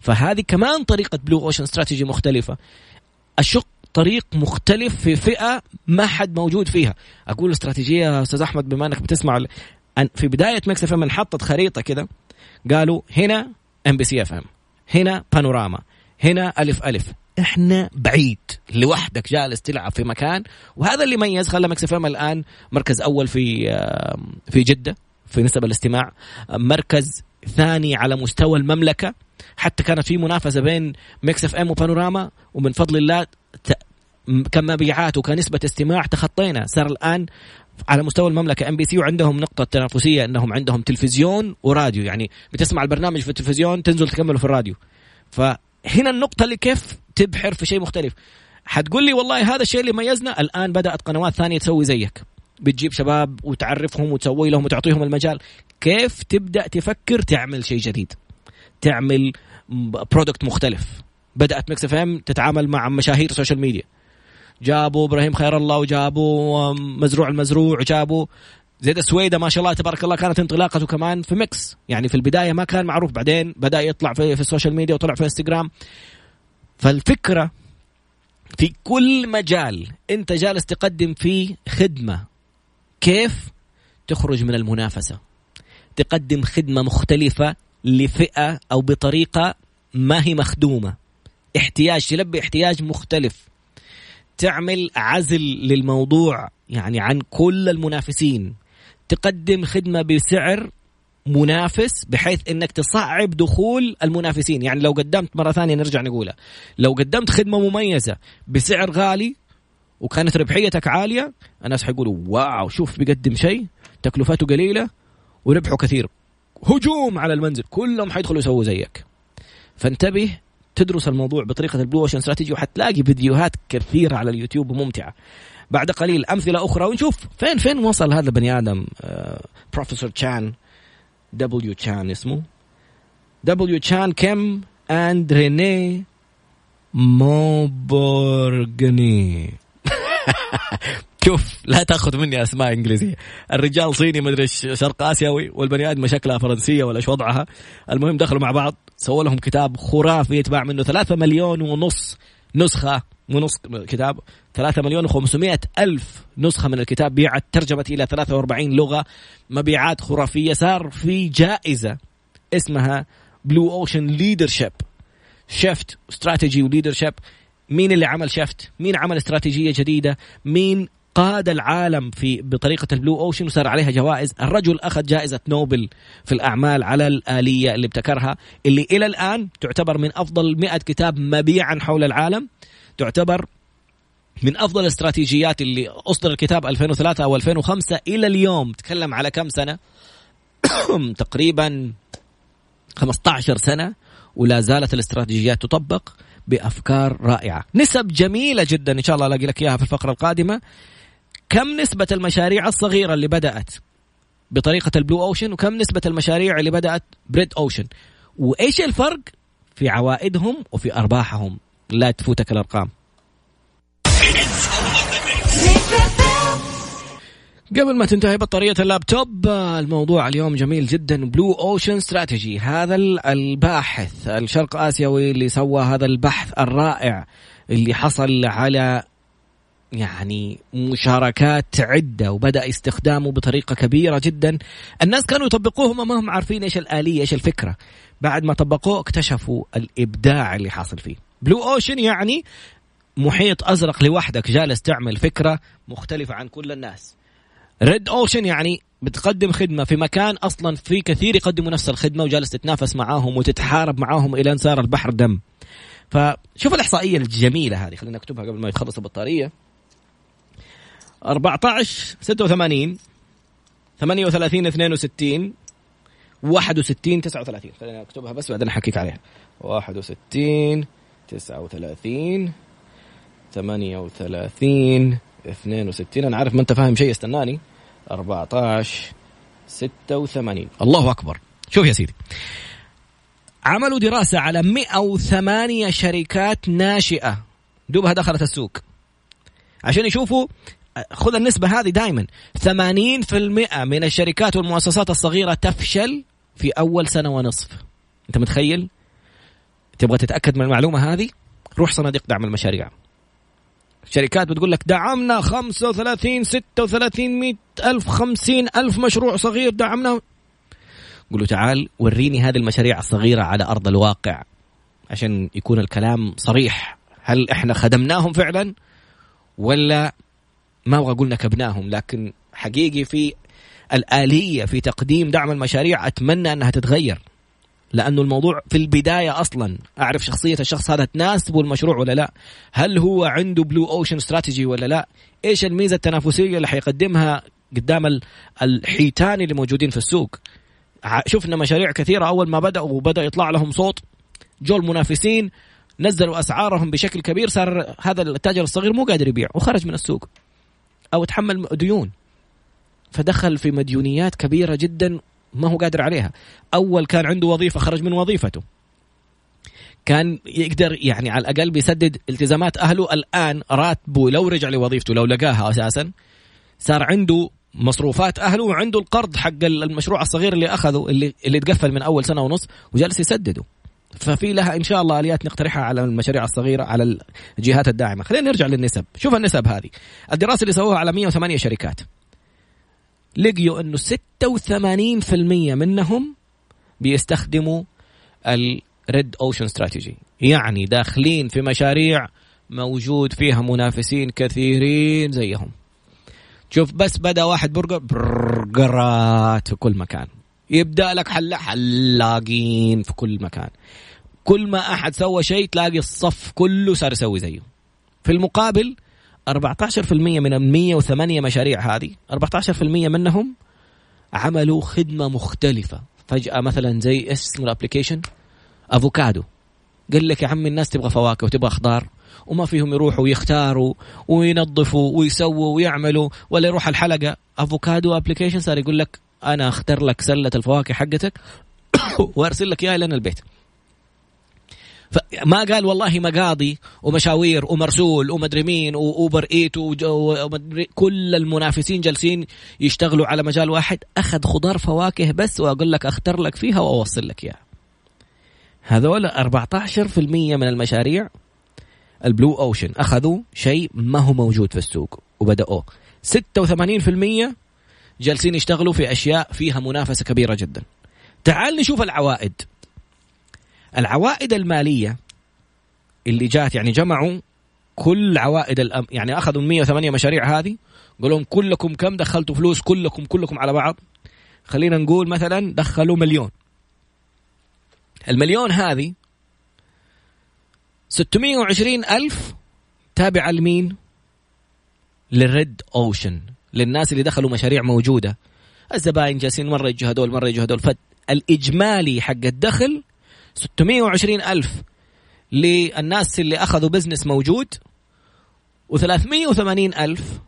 فهذه كمان طريقة بلو اوشن استراتيجي مختلفة. أشق طريق مختلف في فئة ما حد موجود فيها. أقول استراتيجية أستاذ أحمد بما إنك بتسمع في بداية Mix FM حطت خريطة كده. قالوا هنا MBC FM هنا بانوراما هنا ألف ألف. إحنا بعيد لوحدك جالس تلعب في مكان. وهذا اللي ميز خلى Mix FM الآن مركز أول في في جدة. في نسب الاستماع مركز ثاني على مستوى المملكة. حتى كانت في منافسة بين Mix FM وبانوراما ومن فضل الله كمبيعات وكنسبة استماع تخطينا. صار الآن على مستوى المملكة MBC وعندهم نقطة تنافسية إنهم عندهم تلفزيون وراديو. يعني بتسمع البرنامج في التلفزيون تنزل تكمله في الراديو. فهنا النقطة اللي كيف تبحر في شيء مختلف. حتقول لي والله هذا الشيء اللي ميزنا الآن بدأت قنوات ثانية تسوي زيك. بتجيب شباب وتعرفهم وتسوي لهم وتعطيهم المجال. كيف تبدأ تفكر تعمل شيء جديد؟ تعمل product مختلف. بدأت Mix FM تتعامل مع مشاهير ال social media جابوا إبراهيم خير الله وجابوا مزروع المزروع وجابوا. زيد السويدة ما شاء الله تبارك الله كانت انطلاقته كمان في Mix يعني في البداية ما كان معروف بعدين بدأ يطلع في, في ال social media وطلع في انستغرام فالفكرة في كل مجال أنت جالس تقدم فيه خدمة. كيف تخرج من المنافسة؟ تقدم خدمة مختلفة لفئة أو بطريقة ما هي مخدومة. احتياج تلبي احتياج مختلف. تعمل عزل للموضوع يعني عن كل المنافسين. تقدم خدمة بسعر منافس بحيث إنك تصعب دخول المنافسين. يعني لو قدمت مرة ثانية نرجع نقولها. لو قدمت خدمة مميزة بسعر غالي وكانت ربحيتك عالية الناس حيقولوا واو شوف بيقدم شيء تكلفته قليلة وربحه كثير. هجوم على المنزل كلهم حيدخلوا يسووا زيك. فانتبه تدرس الموضوع بطريقة ال blue ocean strategy وحتلاقي فيديوهات كثيرة على اليوتيوب ممتعة. بعد قليل أمثلة أخرى ونشوف فين فين وصل هذا البني آدم بروفيسور تشان دبليو تشان اسمه. W. Chan Kim and Renée Mauborgne شوف لا تاخذ مني أسماء إنجليزية. الرجال صيني مدري شرق آسيوي والبني آدم شكلها فرنسية ولا إيش وضعها. المهم دخلوا مع بعض سووا لهم كتاب خرافي يتباع منه ثلاثة مليون ونص نسخة ونص كتاب ثلاثة مليون وخمسمائة ألف نسخة من الكتاب. بيعت ترجمت إلى 43 لغة مبيعات خرافية. صار في جائزة اسمها blue ocean leadership shift strategy و leadership مين اللي عمل shift؟ مين عمل استراتيجية جديدة؟ مين قاد العالم في بطريقة البلو أوشن وصار عليها جوائز؟ الرجل أخذ جائزة نوبل في الأعمال على الآلية اللي ابتكرها اللي إلى الآن تعتبر من أفضل 100 كتاب مبيعا حول العالم تعتبر من أفضل الاستراتيجيات اللي أصدر الكتاب 2003 أو 2005 إلى اليوم. تكلم على كم سنة؟ تقريبا 15 سنة ولا زالت الاستراتيجيات تطبق. بأفكار رائعة. نسب جميلة جدا إن شاء الله ألاقي لك إياها في الفقرة القادمة. كم نسبة المشاريع الصغيرة اللي بدأت بطريقة ال blue ocean وكم نسبة المشاريع اللي بدأت ب red ocean؟ وإيش الفرق في عوائدهم وفي أرباحهم؟ لا تفوتك الأرقام. قبل ما تنتهي بطارية اللابتوب الموضوع اليوم جميل جدا blue ocean strategy هذا الباحث الشرق آسيوي اللي سوى هذا البحث الرائع اللي حصل على يعني مشاركات عدة وبدأ استخدامه بطريقة كبيرة جدا. الناس كانوا يطبقوه ما هم عارفين إيش الآلية إيش الفكرة. بعد ما طبقوه اكتشفوا الإبداع اللي حاصل فيه. blue ocean يعني محيط أزرق لوحدك جالس تعمل فكرة مختلفة عن كل الناس. red ocean يعني بتقدم خدمة في مكان أصلا في كثير يقدموا نفس الخدمة وجالس تتنافس معاهم وتتحارب معاهم إلى أن صار البحر دم. فشوف الإحصائية الجميلة هذه خلينا نكتبها قبل ما يخلص البطارية. 14 86 38 62 61 39 خلينا اكتبها بس بعدين أحكيك عليها. 61 39 38 62 أنا عارف ما أنت فاهم شيء استناني. 14 86 الله أكبر. شوف يا سيدي. عملوا دراسة على 108 شركات ناشئة. دوبها دخلت السوق. عشان يشوفوا خذ النسبة هذه دائما 80% من الشركات والمؤسسات الصغيرة تفشل في أول سنة ونصف. أنت متخيل؟ تبغى تتأكد من المعلومة هذه؟ روح صناديق دعم المشاريع. شركات بتقول لك دعمنا 35 36 100 ألف 50 ألف مشروع صغير دعمنا. قول له تعال وريني هذه المشاريع الصغيرة على أرض الواقع عشان يكون الكلام صريح. هل إحنا خدمناهم فعلا؟ ولا ما أبغى أقول نكبناهم لكن حقيقي في الآلية في تقديم دعم المشاريع أتمنى أنها تتغير. لأنه الموضوع في البداية أصلا أعرف شخصية الشخص هذا تناسبه المشروع ولا لا؟ هل هو عنده بلو أوشن استراتيجي ولا لا؟ إيش الميزة التنافسية اللي حيقدمها قدام الحيتان اللي موجودين في السوق؟ شفنا مشاريع كثيرة أول ما بدأوا وبدأ يطلع لهم صوت جو المنافسين نزلوا أسعارهم بشكل كبير صار هذا التاجر الصغير مو قادر يبيع وخرج من السوق أو تحمل ديون. فدخل في مديونيات كبيرة جدا ما هو قادر عليها. أول كان عنده وظيفة خرج من وظيفته. كان يقدر يعني على الأقل بيسدد التزامات أهله. الآن راتبه لو رجع لوظيفته لو لقاها أساسا صار عنده مصروفات أهله وعنده القرض حق المشروع الصغير اللي أخذه اللي اللي تقفل من أول سنة ونص وجالس يسدده. ففي لها إن شاء الله آليات نقترحها على المشاريع الصغيرة على الجهات الداعمة. خلينا نرجع للنسب. شوف النسب هذه. الدراسة اللي سووها على 108 شركات. لقيوا انه 86% منهم بيستخدموا الريد اوشن استراتيجي يعني داخلين في مشاريع موجود فيها منافسين كثيرين زيهم. شوف بس بدأ واحد برجر برجرات في كل مكان. يبدأ لك حل حلاقين في كل مكان. كل ما أحد سوى شيء تلاقي الصف كله صار يسوي زيه. في المقابل 14% من ال 108 مشاريع هذه. 14% منهم عملوا خدمة مختلفة. فجأة مثلا زي اسمه ال application أفوكادو. قال لك يا عمي الناس تبغى فواكه وتبغى خضار وما فيهم يروحوا ويختاروا وينظفوا ويسووا ويعملوا ولا يروح الحلقة. أفوكادو application صار يقول لك أنا اختار لك سلة الفواكه حقتك وأرسل لك إياها لين البيت. فما قال والله مقاضي ومشاوير ومرسول ومدري مين و Uber Eats ومدري كل المنافسين جالسين يشتغلوا على مجال واحد. أخذ خضار فواكه بس وأقول لك اختار لك فيها وأوصل لك إياها. هذول 14% من المشاريع البلو أوشن. أخذوا شيء ما هو موجود في السوق وبدأوه. 86% جالسين يشتغلوا في أشياء فيها منافسة كبيرة جدا. تعال نشوف العوائد. العوائد المالية اللي جات يعني جمعوا كل عوائد الأم يعني أخذوا 108 مشاريع هذه قالوا لهم كلكم كم؟ دخلتوا فلوس كلكم كلكم على بعض. خلينا نقول مثلا دخلوا مليون. المليون هذه 620 ألف تابعة لمين؟ لل red ocean للناس اللي دخلوا مشاريع موجودة. الزباين جالسين مرة يجوا هدول مرة يجوا هدول. فالإجمالي حق الدخل 620 ألف للناس اللي أخذوا business موجود و380 ألف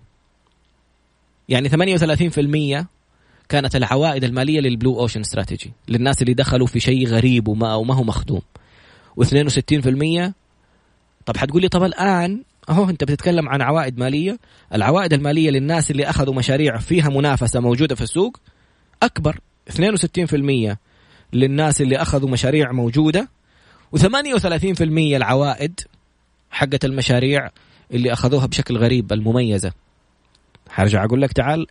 يعني 38% كانت العوائد المالية للبلو أوشن استراتيجي للناس اللي دخلوا في شيء غريب وما, وما هو مخدوم. و62% طب حتقول لي طب الآن؟ أهو أنت بتتكلم عن عوائد مالية. العوائد المالية للناس اللي أخذوا مشاريع فيها منافسة موجودة في السوق أكبر 62% للناس اللي أخذوا مشاريع موجودة و38% العوائد حقت المشاريع اللي أخذوها بشكل غريب المميزة. حرجع أقول لك تعال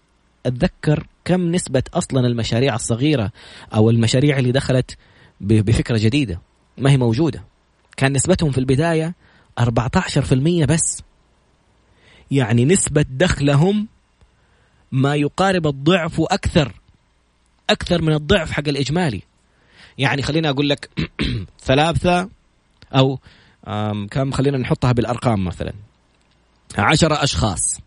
أتذكر كم نسبة أصلا المشاريع الصغيرة أو المشاريع اللي دخلت بفكرة جديدة ما هي موجودة. كان نسبتهم في البداية 14% بس. يعني نسبة دخلهم ما يقارب الضعف وأكثر أكثر من الضعف حق الإجمالي. يعني خليني أقول لك ثلاثة أو كم خلينا نحطها بالأرقام مثلا. عشرة أشخاص.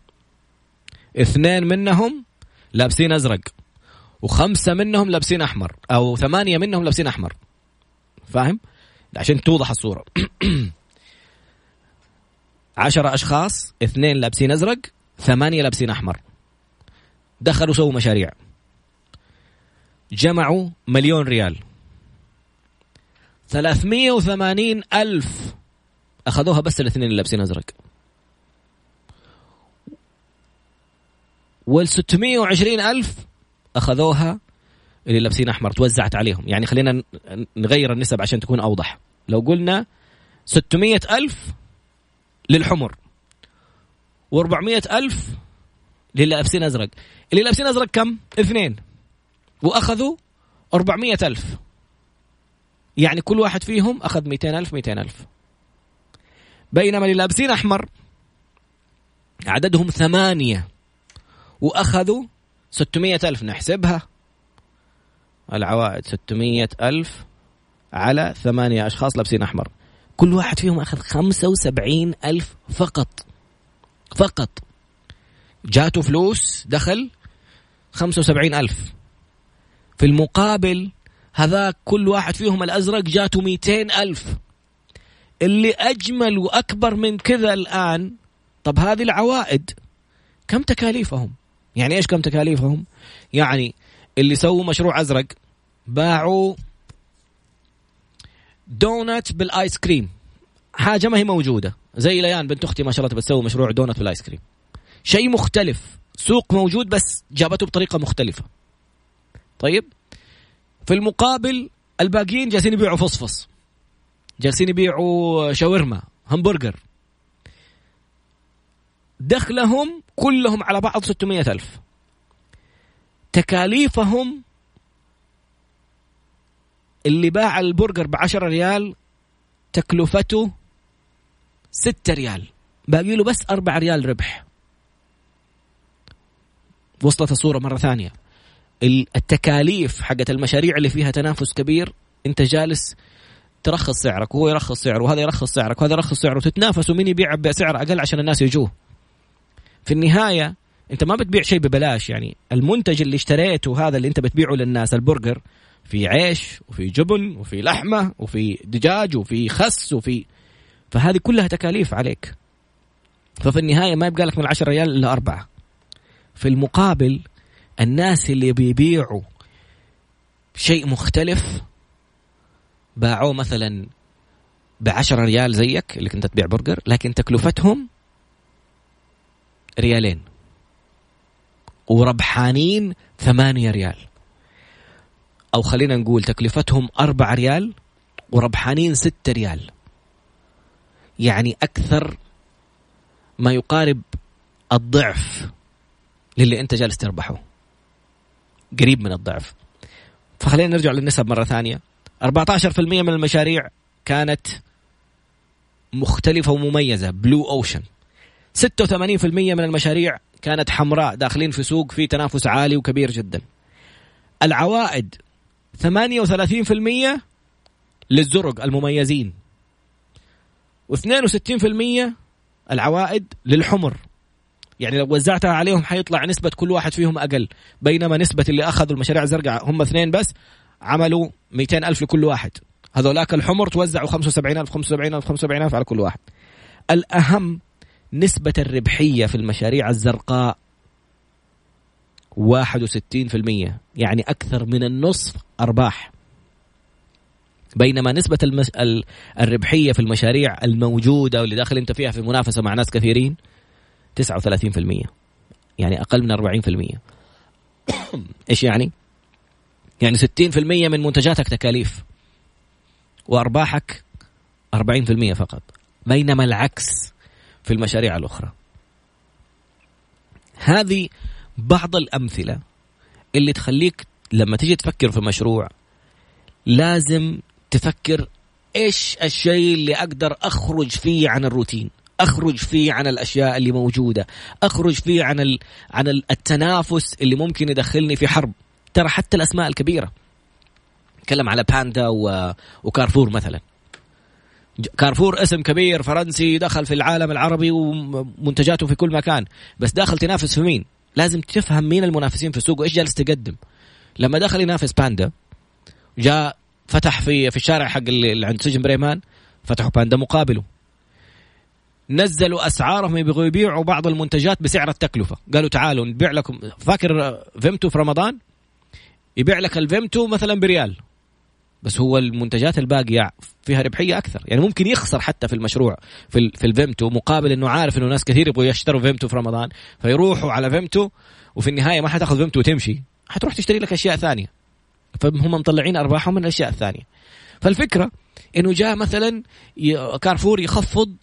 اثنين منهم لابسين أزرق وخمسة منهم لابسين أحمر أو ثمانية منهم لابسين أحمر. فاهم؟ عشان توضح الصورة. عشرة أشخاص اثنين لابسين أزرق ثمانية لابسين أحمر. دخلوا سووا مشاريع. جمعوا مليون ريال. ثلاثمية وثمانين ألف. أخذوها بس الاثنين اللي لابسين أزرق. والستمية وعشرين ألف أخذوها اللي لابسين أحمر توزعت عليهم. يعني خلينا نغير النسب عشان تكون أوضح. لو قلنا ستمية ألف للحمر و400 ألف للي لابسين أزرق. اللي لابسين أزرق كم؟ اثنين. وأخذوا 400 ألف. يعني كل واحد فيهم أخذ 200 ألف 200 ألف. بينما اللي لابسين أحمر عددهم ثمانية وأخذوا 600 ألف. نحسبها. العوائد 600 ألف على ثمانية أشخاص لأبسين أحمر. كل واحد فيهم أخذ خمسة وسبعين ألف فقط. فقط. جاته فلوس دخل 75 ألف. في المقابل هذاك كل واحد فيهم الأزرق جاته 200 ألف. اللي أجمل وأكبر من كذا الآن طب هذه العوائد. كم تكاليفهم؟ يعني إيش كم تكاليفهم؟ يعني اللي سووا مشروع أزرق باعوا دونات بالآيس كريم. حاجة ما هي موجودة. زي ليان بنت أختي ما شاء الله بتسوي مشروع دونات بالآيس كريم. شيء مختلف. سوق موجود بس جابته بطريقة مختلفة. طيب؟ في المقابل الباقيين جالسين يبيعوا فصفص. جالسين يبيعوا شاورما همبرجر. دخلهم كلهم على بعض 600 ألف. تكاليفهم اللي باع البرجر ب 10 ريال تكلفته 6 ريال. باقي له بس 4 ريال ربح. وصلت الصورة مرة ثانية. التكاليف حقت المشاريع اللي فيها تنافس كبير. انت جالس ترخص سعرك وهو يرخص سعره وهذا يرخص سعرك وهذا يرخص سعره وتتنافسوا مين يبيع بسعر أقل عشان الناس يجوه. في النهاية انت ما بتبيع شيء ببلاش يعني المنتج اللي اشتريته هذا اللي انت بتبيعه للناس البرجر في عيش وفي جبن وفي لحمة وفي دجاج وفي خس وفي فهذه كلها تكاليف عليك. ففي النهاية ما يبقى لك من 10 ريال إلا أربعة. في المقابل الناس اللي بيبيعوا شيء مختلف باعوه مثلا ب 10 ريال زيك اللي كنت تبيع برجر لكن تكلفتهم ريالين. وربحانين ثمانية ريال. أو خلينا نقول تكلفتهم أربع ريال وربحانين ستة ريال. يعني أكثر ما يقارب الضعف للي أنت جالس تربحه. قريب من الضعف. فخلينا نرجع للنسب مرة ثانية. 14% من المشاريع كانت مختلفة ومميزة بلو أوشن 86% من المشاريع كانت حمراء داخلين في سوق فيه تنافس عالي وكبير جدا. العوائد 38% للزرق المميزين. و62% العوائد للحمر. يعني لو وزعتها عليهم حيطلع نسبة كل واحد فيهم أقل. بينما نسبة اللي أخذوا المشاريع الزرقاء هم اثنين بس عملوا 200 ألف لكل واحد. هذولاك الحمر توزعوا 75 ألف 75 ألف 75 ألف على كل واحد. الأهم نسبة الربحية في المشاريع الزرقاء 61% يعني أكثر من النصف أرباح. بينما نسبة المس... ال... الربحية في المشاريع الموجودة واللي داخل أنت فيها في منافسة مع ناس كثيرين 39% يعني أقل من 40% إيش يعني؟ يعني 60% من منتجاتك تكاليف وأرباحك 40% فقط بينما العكس في المشاريع الأخرى. هذه بعض الأمثلة اللي تخليك لما تيجي تفكر في مشروع لازم تفكر إيش الشيء اللي أقدر أخرج فيه عن الروتين. أخرج فيه عن الأشياء اللي موجودة. أخرج فيه عن ال... عن التنافس اللي ممكن يدخلني في حرب. ترى حتى الأسماء الكبيرة. تكلم على باندا و... وكارفور مثلا. كارفور اسم كبير فرنسي دخل في العالم العربي ومنتجاته في كل مكان. بس داخل تنافس في مين؟ لازم تفهم مين المنافسين في السوق وإيش جالس تقدم. لما دخل ينافس باندا جاء فتح في في الشارع حق اللي عند سجن بريمان فتحوا باندا مقابله. نزلوا أسعارهم يبغوا يبيعوا بعض المنتجات بسعر التكلفة. قالوا تعالوا نبيع لكم. فاكر فيمتو في رمضان؟ يبيع لك الفيمتو مثلا بريال. بس هو المنتجات الباقية فيها ربحية أكثر. يعني ممكن يخسر حتى في المشروع في في الفيمتو مقابل إنه عارف إنه ناس كثير يبغوا يشتروا فيمتو في رمضان فيروحوا على فيمتو وفي النهاية ما حتاخذ فيمتو وتمشي. حتروح تشتري لك أشياء ثانية. فهم مطلعين أرباحهم من الأشياء الثانية. فالفكرة إنه جاء مثلا كارفور يخفض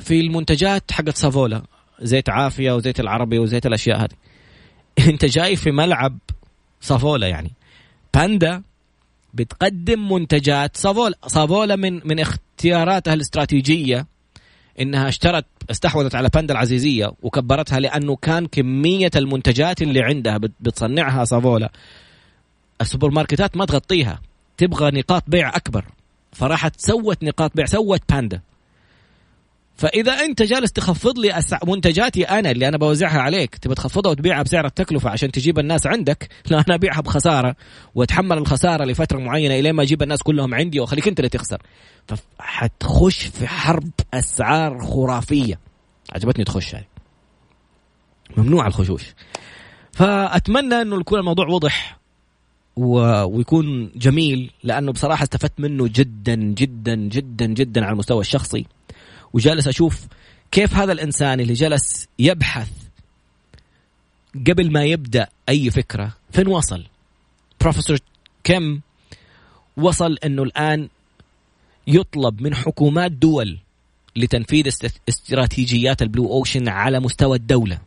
في المنتجات حقت سافولا زيت عافية وزيت العربي وزيت الأشياء هذه. أنت جاي في ملعب سافولا يعني. باندا بتقدم منتجات صافولا صافولا من من اختياراتها الاستراتيجيه إنها اشترت استحوذت على باندا العزيزية وكبرتها لأنه كان كمية المنتجات اللي عندها بتصنعها صافولا السوبر ماركتات ما تغطيها تبغى نقاط بيع أكبر. فراحت سوت نقاط بيع سوت باندا. فإذا أنت جالس تخفض لي أسع... منتجاتي أنا اللي أنا بوزعها عليك تبي تخفضها وتبيعها بسعر التكلفة عشان تجيب الناس عندك؟ لا أنا أبيعها بخسارة وأتحمل الخسارة لفترة معينة إلين ما أجيب الناس كلهم عندي وأخليك أنت اللي تخسر. فحتخش في حرب أسعار خرافية. عجبتني تخش يعني ممنوع الخشوش. فأتمنى إنه يكون الموضوع وضح ويكون جميل لأنه بصراحة استفدت منه جدا جدا جدا جدا على المستوى الشخصي. وجالس أشوف كيف هذا الإنسان اللي جلس يبحث قبل ما يبدأ أي فكرة فين وصل؟ بروفيسور كم وصل إنه الآن يطلب من حكومات دول لتنفيذ استراتيجيات البلو أوشن على مستوى الدولة.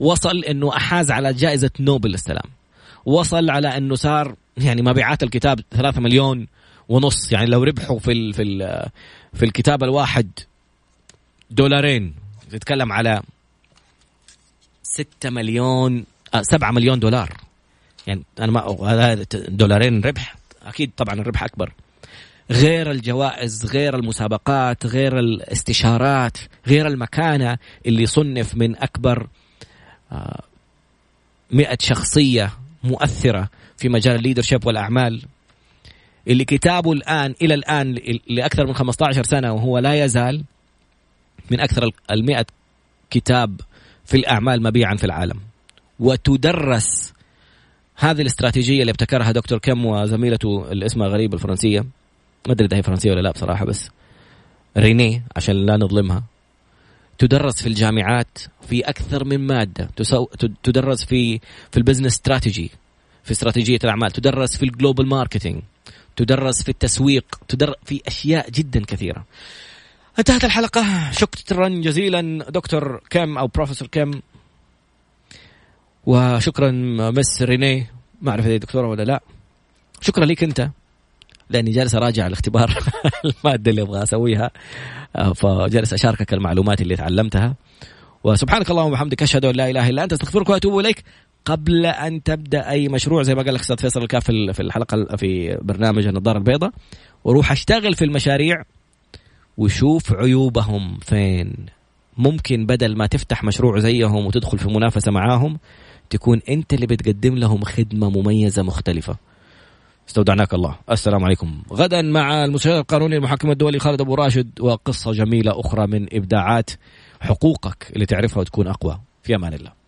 وصل إنه أحاز على جائزة نوبل للسلام. وصل على إنه صار يعني مبيعات الكتاب 3 مليون ونص يعني لو ربحوا في ال في ال في الكتاب الواحد دولارين. تتكلم على 6 مليون 7 آه، مليون دولار. يعني أنا ما هذا دولارين ربح. أكيد طبعا الربح أكبر. غير الجوائز غير المسابقات غير الاستشارات غير المكانة اللي صنف من أكبر آه، مئة شخصية مؤثرة في مجال الليدرشيب والأعمال. اللي كتابه الآن إلى الآن لأكثر من 15 سنة وهو لا يزال من أكثر ال كتاب في الأعمال مبيعا في العالم. وتدرس هذه الاستراتيجية اللي ابتكرها دكتور كيم وزميلته اللي اسمها غريب الفرنسية. ما أدري إذا هي فرنسية ولا لا بصراحة بس ريني عشان لا نظلمها. تدرس في الجامعات في أكثر من تسو... تدرس في في ال business strategy في استراتيجية الأعمال. تدرس في ال global marketing. تدرس في التسويق. تدرس في أشياء جدا كثيرة. انتهت الحلقة. شكرا جزيلا دكتور كيم أو بروفيسور كيم. وشكرا مس ريني ما أعرف إذا دكتورة ولا لا. شكرا لك أنت لأني جالس أراجع الاختبار المادة اللي أبغى أسويها. آه، فجالس أشاركك المعلومات اللي تعلمتها. وسبحانك اللهم وبحمدك أشهد أن لا إله إلا أنت أستغفرك وأتوب إليك. قبل أن تبدأ أي مشروع زي ما قال لك أستاذ فيصل الكاف في الحلقة في برنامج النظارة البيضاء. وروح أشتغل في المشاريع. وشوف عيوبهم فين. ممكن بدل ما تفتح مشروع زيهم وتدخل في منافسة معاهم تكون أنت اللي بتقدم لهم خدمة مميزة مختلفة. استودعناك الله. السلام عليكم. غدا مع المستشار القانوني المحكم الدولي خالد أبو راشد وقصة جميلة أخرى من إبداعات حقوقك اللي تعرفها وتكون أقوى. في أمان الله.